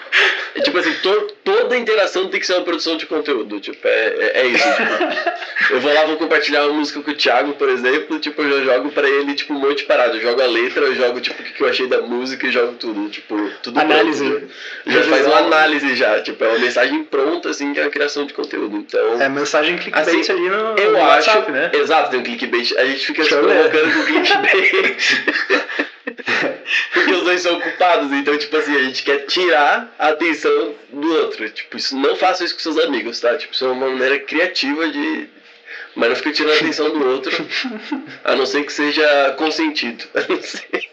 É, tipo assim, to, toda interação tem que ser uma produção de conteúdo. Tipo, é, é, é isso. Tipo, eu vou lá, vou compartilhar uma música com o Thiago, por exemplo, tipo, eu já jogo pra ele, tipo, um monte de parada. Eu jogo a letra, eu jogo, tipo, o que, que eu achei da música e jogo tudo. Tipo, tudo Análise. pronto, já, já faz uma análise já. Tipo, é uma mensagem pronta, assim, que é a criação de conteúdo. Então. É mensagem clickbait Assim, ali no, Eu no acho. WhatsApp, né? Exato, tem um clickbait. A gente fica se provocando com clickbait. Porque os dois são culpados, então, tipo assim, a gente quer tirar a atenção do outro. Tipo, isso, não faça isso com seus amigos, tá? Tipo, isso é uma maneira criativa de. Mas não fica tirando a atenção do outro, a não ser que seja consentido. A não ser.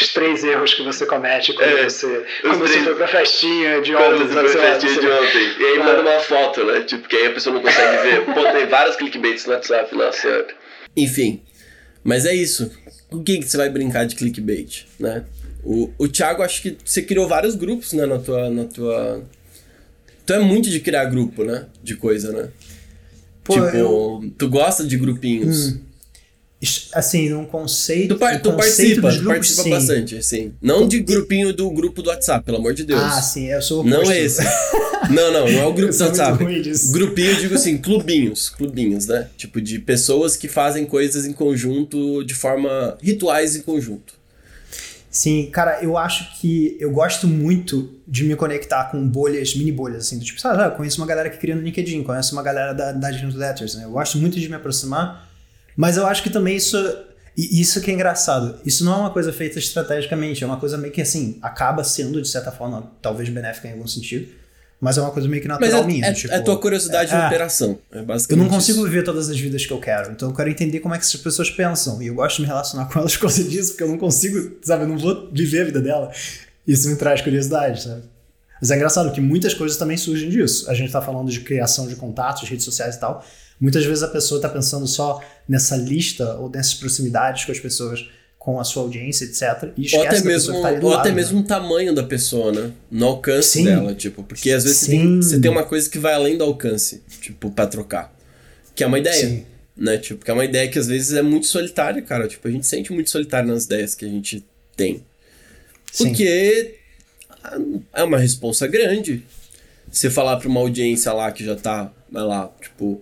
Os três erros que você comete quando É, você, quando você foi pra festinha de Quando ontem. você sabe? foi lá, festinha você- de ontem. E aí Ah. manda uma foto, né? Tipo, que aí a pessoa não consegue ver. Pô, tem vários clickbaits no WhatsApp, nossa. Enfim, mas é isso. Com quem que você vai brincar de clickbait, né? O, o Thiago, acho que você criou vários grupos, né, na tua, na tua... Tu é muito de criar grupo, né? De coisa, né? Pô, tipo, eu- Hum. tu gosta de grupinhos. Isso, Assim, num conceito. Tu, par- o tu conceito participa, grupos, participa sim. bastante, assim. Não de grupinho do grupo do WhatsApp, pelo amor de Deus. Ah, sim, eu sou o Não é esse. Não, não, não é o grupo do WhatsApp. Grupinho, eu digo assim, clubinhos. Clubinhos, né? Tipo, de pessoas que fazem coisas em conjunto de forma. rituais em conjunto. Sim, cara, eu acho que eu gosto muito de me conectar com bolhas, mini bolhas, assim, do tipo, sabe, ah, eu conheço uma galera que cria no LinkedIn, conheço uma galera da, da newsletters, né? Eu gosto muito de me aproximar, mas eu acho que também isso. Isso que é engraçado. Isso não é uma coisa feita estrategicamente, é uma coisa meio que assim, acaba sendo, de certa forma, talvez benéfica em algum sentido, mas é uma coisa meio que Mas natural é, minha. é, tipo, é tua curiosidade de é, operação. É Eu basicamente não consigo isso. viver todas as vidas que eu quero, então eu quero entender como é que essas pessoas pensam. E eu gosto de me relacionar com elas por causa disso, porque eu não consigo, sabe, eu não vou viver a vida dela. Isso me traz curiosidade, sabe? Mas é engraçado que muitas coisas também surgem disso. A gente tá falando de criação de contatos, redes sociais e tal. Muitas vezes a pessoa tá pensando só nessa lista ou nessas proximidades com as pessoas, com a sua audiência, etc. E esquece Ou até da mesmo, pessoa que tá ali do ou lado, até né? mesmo o tamanho da pessoa, né? No alcance Sim. dela, tipo. Porque às vezes você tem, você tem uma coisa que vai além do alcance, tipo, pra trocar. Que é uma ideia. Sim. Né? Tipo, que é uma ideia que às vezes é muito solitária, cara. Tipo, a gente sente muito solitário nas ideias que a gente tem. Sim. Porque é uma responsa grande. Você falar pra uma audiência lá que já tá, vai lá, tipo,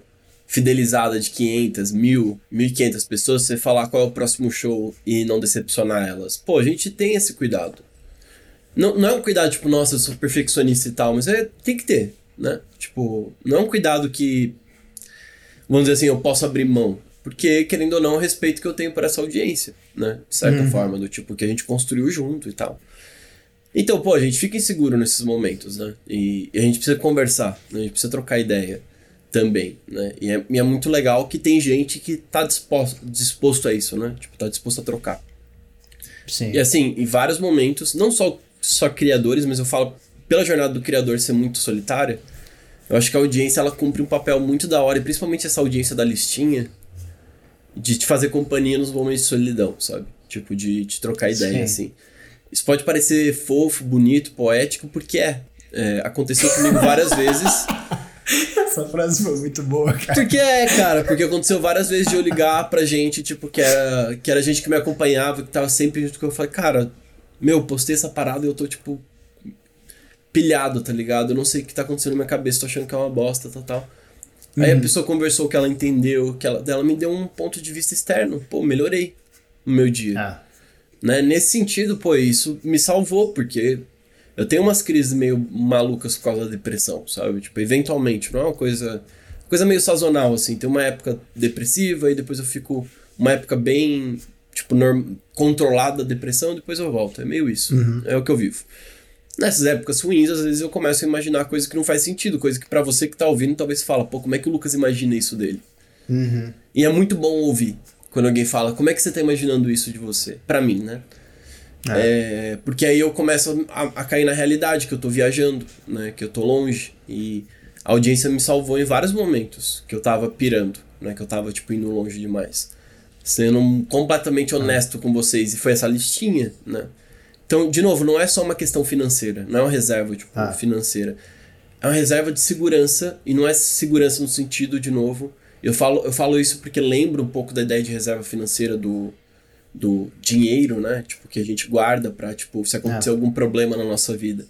fidelizada de 500, 1000, 1500 pessoas, você falar qual é o próximo show e não decepcionar elas. Pô, a gente tem esse cuidado. Não, não é um cuidado, tipo, nossa, eu sou perfeccionista e tal, mas é, tem que ter, né? Tipo, não é um cuidado que, vamos dizer assim, eu posso abrir mão. Porque, querendo ou não, é o respeito que eu tenho por essa audiência, né? De certa forma, do tipo, que a gente construiu junto e tal. Então, pô, a gente fica inseguro nesses momentos, né? E, e a gente precisa conversar, né? a gente precisa trocar ideia também, né? E é, e é muito legal que tem gente que tá disposto, disposto a isso, né? Tipo, tá disposto a trocar. Sim. E assim, em vários momentos, não só, só criadores, mas eu falo pela jornada do criador ser muito solitária, eu acho que a audiência ela cumpre um papel muito da hora, e principalmente essa audiência da listinha, de te fazer companhia nos momentos de solidão, sabe? Tipo, de te trocar ideia, Sim. assim. Isso pode parecer fofo, bonito, poético, porque é. É, aconteceu comigo várias vezes. Essa frase foi muito boa, cara. Porque é, cara, porque aconteceu várias vezes de eu ligar pra gente, tipo, que era, que era gente que me acompanhava, que tava sempre junto com eu. falei, cara, meu, postei essa parada e eu tô, tipo, pilhado, tá ligado? Eu não sei o que tá acontecendo na minha cabeça, tô achando que é uma bosta, tal, tal. Aí a pessoa conversou que ela entendeu, que ela, ela me deu um ponto de vista externo. Pô, melhorei no meu dia. Ah, Né? Nesse sentido, pô, isso me salvou, porque eu tenho umas crises meio malucas por causa da depressão, sabe? Tipo, eventualmente, não é uma coisa. Coisa meio sazonal, assim. Tem uma época depressiva e depois eu fico uma época bem, tipo, norm... controlada da depressão e depois eu volto. É meio isso. É o que eu vivo. Nessas épocas ruins, às vezes eu começo a imaginar coisas que não faz sentido, coisa que pra você que tá ouvindo talvez fala, pô, como é que o Lucas imagina isso dele? E é muito bom ouvir quando alguém fala, como é que você tá imaginando isso de você? Pra mim, né? É, porque aí eu começo a, a cair na realidade, que eu tô viajando, né? Que eu tô longe. E a audiência me salvou em vários momentos que eu tava pirando, né? Que eu tava, tipo, indo longe demais. Sendo completamente honesto com vocês. E foi essa listinha, né? Então, de novo, não é só uma questão financeira. Não é uma reserva, tipo, Ah. financeira. É uma reserva de segurança. E não é segurança no sentido, de novo... Eu falo, eu falo isso porque lembro um pouco da ideia de reserva financeira do, do dinheiro, né? Tipo, que a gente guarda pra, tipo, se acontecer É. algum problema na nossa vida.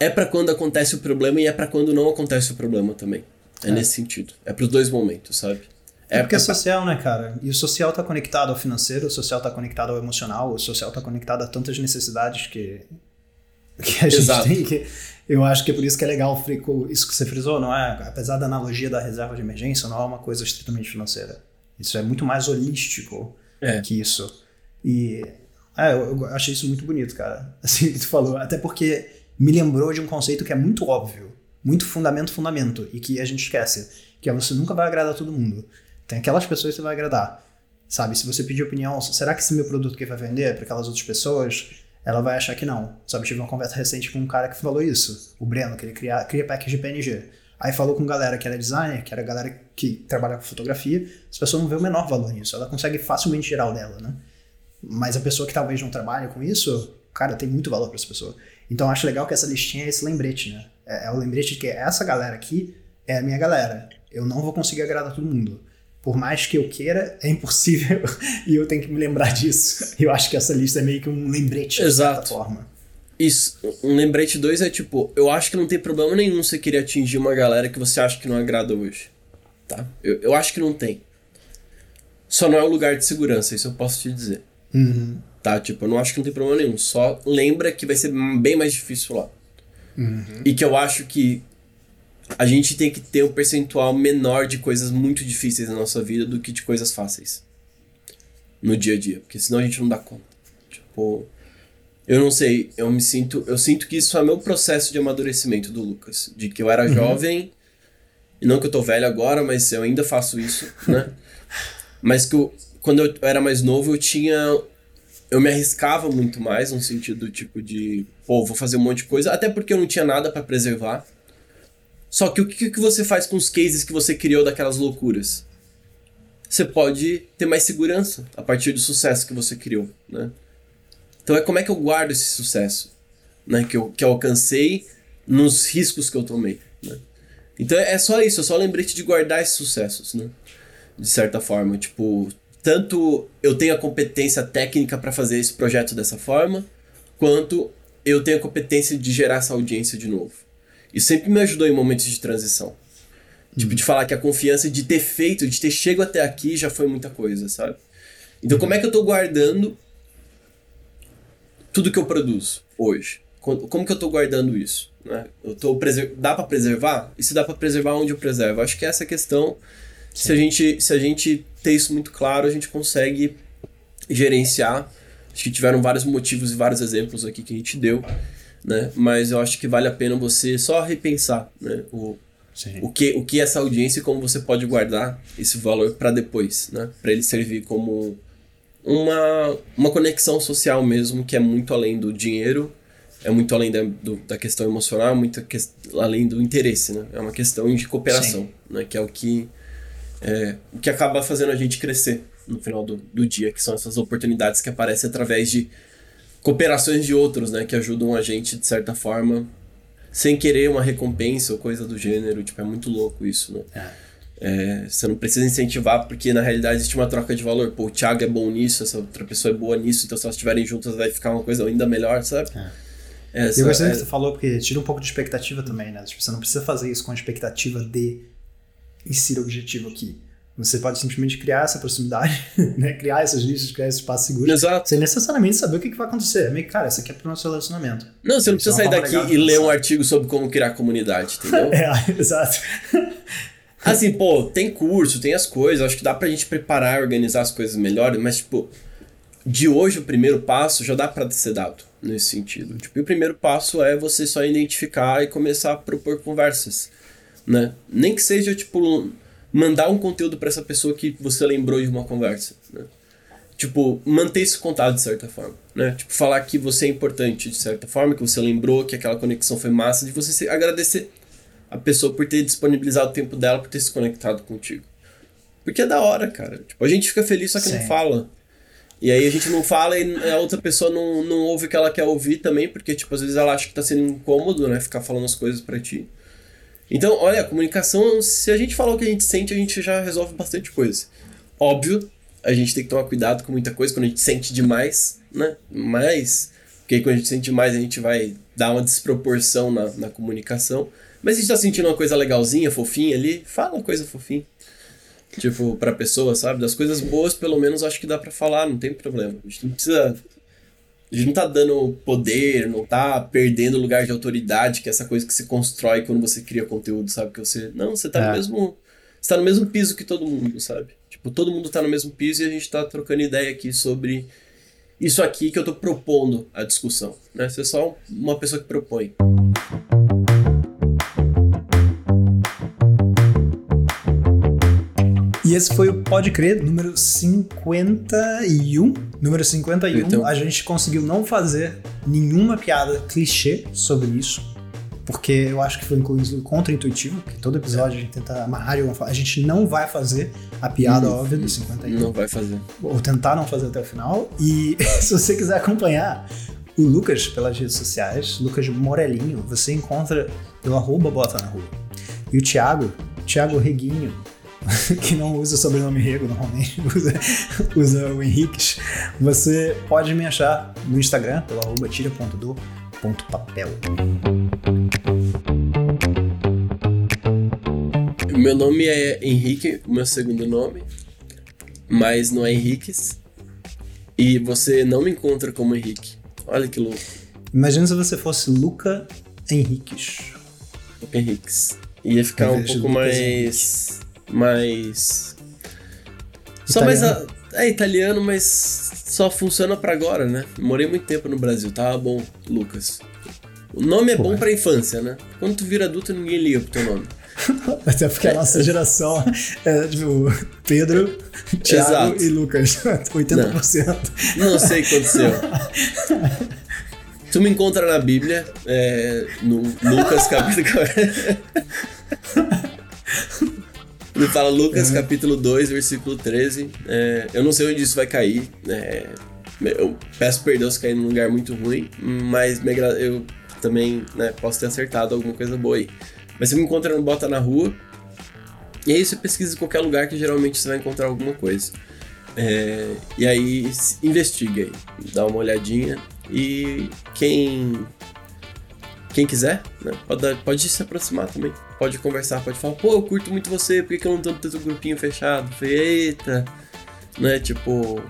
é para quando acontece o problema e é para quando não acontece o problema também. É, nesse sentido. É pros dois momentos, sabe? É, porque é social, né, cara? E o social tá conectado ao financeiro, o social tá conectado ao emocional, o social tá conectado a tantas necessidades que, que a gente Exato. tem. Que eu acho que é por isso que é legal isso que você frisou, não é? Apesar da analogia da reserva de emergência, não é uma coisa estritamente financeira. Isso é muito mais holístico É. que isso. E é, eu, eu achei isso muito bonito, cara. Assim que tu falou. Até porque me lembrou de um conceito que é muito óbvio, muito fundamento, fundamento, e que a gente esquece, que é você nunca vai agradar todo mundo. Tem aquelas pessoas que você vai agradar. Sabe, se você pedir opinião, será que esse meu produto que vai vender para aquelas outras pessoas, ela vai achar que não. Sabe, tive uma conversa recente com um cara que falou isso, o Breno, que ele cria, cria packs de PNG. Aí falou com galera que era designer, que era galera que trabalha com fotografia, as pessoas não vê o menor valor nisso, ela consegue facilmente gerar o dela, né? Mas a pessoa que talvez não trabalhe com isso, cara, tem muito valor para essa pessoa. Então eu acho legal que essa listinha é esse lembrete, né? É, é o lembrete de que essa galera aqui é a minha galera. Eu não vou conseguir agradar todo mundo. Por mais que eu queira, é impossível e eu tenho que me lembrar disso. Eu acho que essa lista é meio que um lembrete, de certa Exato. forma. Isso, um lembrete 2 é tipo, eu acho que não tem problema nenhum você querer atingir uma galera que você acha que não agrada hoje. Tá? Eu, eu acho que não tem. Só não é o lugar de segurança, isso eu posso te dizer. Uhum. Tá? Tipo, eu não acho que não tem problema nenhum. Só lembra que vai ser bem mais difícil lá. E que eu acho que a gente tem que ter um percentual menor de coisas muito difíceis na nossa vida do que de coisas fáceis. No dia a dia. Porque senão a gente não dá conta. Tipo. Eu não sei, eu me sinto. Eu sinto que isso é meu processo de amadurecimento do Lucas. De que eu era jovem. E não que eu tô velho agora, mas eu ainda faço isso, né? mas que eu, quando eu era mais novo, eu tinha eu me arriscava muito mais no sentido tipo de, pô, vou fazer um monte de coisa, até porque eu não tinha nada pra preservar. Só que o que, que você faz com os cases que você criou daquelas loucuras? Você pode ter mais segurança a partir do sucesso que você criou, né? Então é como é que eu guardo esse sucesso, né? Que eu, que eu alcancei nos riscos que eu tomei, né? Então é só isso, é só lembrete de guardar esses sucessos, né? De certa forma, tipo, tanto eu tenho a competência técnica para fazer esse projeto dessa forma, quanto eu tenho a competência de gerar essa audiência de novo. Isso sempre me ajudou em momentos de transição. Tipo, de falar que a confiança de ter feito, de ter chego até aqui já foi muita coisa, sabe? Então, como é que eu tô guardando tudo que eu produzo hoje? Co- Como que eu tô guardando isso? Né? Eu tô preser... Dá para preservar? E se dá para preservar, onde eu preservo? Acho que essa é a questão. Se a, gente, se a gente ter isso muito claro, a gente consegue gerenciar. Acho que tiveram vários motivos e vários exemplos aqui que a gente deu, né? Mas eu acho que vale a pena você só repensar, né? O, Sim. o que o que é essa audiência e como você pode guardar esse valor para depois, né? Para ele servir como uma, uma conexão social mesmo que é muito além do dinheiro, é muito além da, do- da questão emocional, muito ques- além do interesse, né? É uma questão de cooperação, né? Que é o que é, o que acaba fazendo a gente crescer no final do, do dia, que são essas oportunidades que aparecem através de cooperações de outros, né? Que ajudam a gente de certa forma sem querer uma recompensa ou coisa do gênero, tipo, é muito louco isso, né? É, você não precisa incentivar, porque na realidade existe uma troca de valor. Pô, o Thiago é bom nisso, essa outra pessoa é boa nisso, então se elas estiverem juntas vai ficar uma coisa ainda melhor, sabe? Essa- eu gostei do é- que você falou, porque tira um pouco de expectativa também, né? Tipo, você não precisa fazer isso com a expectativa de insira o objetivo aqui. Você pode simplesmente criar essa proximidade, né? Criar essas listas, criar esse espaço seguro. Exato. Sem necessariamente saber o que, que vai acontecer. É meio que, cara, isso aqui é pro nosso relacionamento. Não, você não é precisa uma sair daqui e ler um artigo sobre como criar comunidade, entendeu? É, exato. Assim, pô, tem curso, tem as coisas, acho que dá pra gente preparar, organizar as coisas melhor, mas, tipo, de hoje o primeiro passo já dá pra ser dado nesse sentido. Tipo, o primeiro passo é você só identificar e começar a propor conversas, né? Nem que seja, tipo, mandar um conteúdo pra essa pessoa que você lembrou de uma conversa, né? Tipo, manter esse contato de certa forma, né? Tipo, falar que você é importante de certa forma, que você lembrou, que aquela conexão foi massa, de você agradecer a pessoa por ter disponibilizado o tempo dela, por ter se conectado contigo. Porque é da hora, cara. Tipo, a gente fica feliz, só que não Sim. fala. E aí a gente não fala e a outra pessoa não, não ouve o que ela quer ouvir também, porque, tipo, às vezes ela acha que tá sendo incômodo, né? Ficar falando as coisas pra ti. Então, olha, a comunicação, se a gente falar o que a gente sente, a gente já resolve bastante coisa. Óbvio, a gente tem que tomar cuidado com muita coisa quando a gente sente demais, né? Mas Porque aí quando a gente sente mais, a gente vai dar uma desproporção na, na comunicação. Mas se a gente tá sentindo uma coisa legalzinha, fofinha ali, fala uma coisa fofinha. Tipo, pra pessoa, sabe? Das coisas boas, pelo menos, acho que dá pra falar, não tem problema. A gente não precisa. A gente não tá dando poder, não tá perdendo lugar de autoridade, que é essa coisa que se constrói quando você cria conteúdo, sabe? Que você. Não, você tá É. no mesmo. Você tá no mesmo piso que todo mundo, sabe? Tipo, todo mundo tá no mesmo piso e a gente tá trocando ideia aqui sobre isso aqui que eu tô propondo a discussão, né? Você é só uma pessoa que propõe. E esse foi o Pode Crer número 51. Número 51. Então. A gente conseguiu não fazer nenhuma piada clichê sobre isso. Porque eu acho que foi inclusive contra-intuitivo, que todo episódio a gente tenta amarrar de alguma forma. A gente não vai fazer a piada Hum, óbvia do 51. Não vai fazer. ou tentar não fazer até o final. E se você quiser acompanhar o Lucas pelas redes sociais, Lucas Morelinho, você encontra pelo arroba bota na rua. E o Thiago, Thiago Reguinho, que não usa o sobrenome Rego normalmente, usa, usa o Henriques, você pode me achar no Instagram pelo arroba tira.do.papel. Meu nome é Henrique, o meu segundo nome, mas não é Henriques. E você não me encontra como Henrique. Olha que louco, Imagina se você fosse Luca Henriques. Henriques. Ia ficar um pouco Lucas mais. Mais. Só mais. A, é italiano, mas só funciona pra agora, né? Morei muito tempo no Brasil, tava bom, Lucas. O nome é Pô, bom pra infância, né? Quando tu vira adulto, ninguém liga pro teu nome. Até porque a nossa geração é tipo Pedro, Thiago Exato. e Lucas. 80%. Não sei o que aconteceu. Tu me encontra na Bíblia, é, no Lucas capítulo. Me fala Lucas capítulo 2, versículo 13. É, eu não sei onde isso vai cair. é, eu peço perdão se cair num lugar muito ruim, mas eu também né, posso ter acertado alguma coisa boa aí. Mas você me encontra no Bota na Rua. E aí você pesquisa em qualquer lugar que geralmente você vai encontrar alguma coisa. É, e aí investiga aí, dá uma olhadinha e quem quem quiser, né, pode, pode se aproximar também, pode conversar, pode falar, pô, eu curto muito você, por que, que eu não tô tanto grupinho fechado? Eu Falei, eita, né, tipo,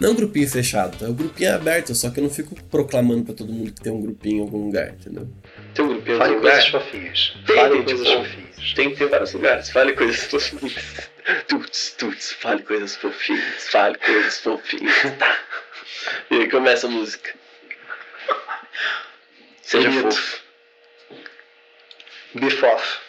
não grupinho fechado, é o grupinho aberto, só que eu não fico proclamando pra todo mundo que tem um grupinho em algum lugar, entendeu? Tem um grupinho Fale no lugar? coisas fofinhas. Tem, Fale coisas tipo, fofinhas. Tem que ter vários lugares. Fale coisas fofinhas. Tuts, tuts, fale coisas fofinhas. Fale coisas fofinhas. Tá. E aí começa a música. Seja Bonito. fofo. Beef off.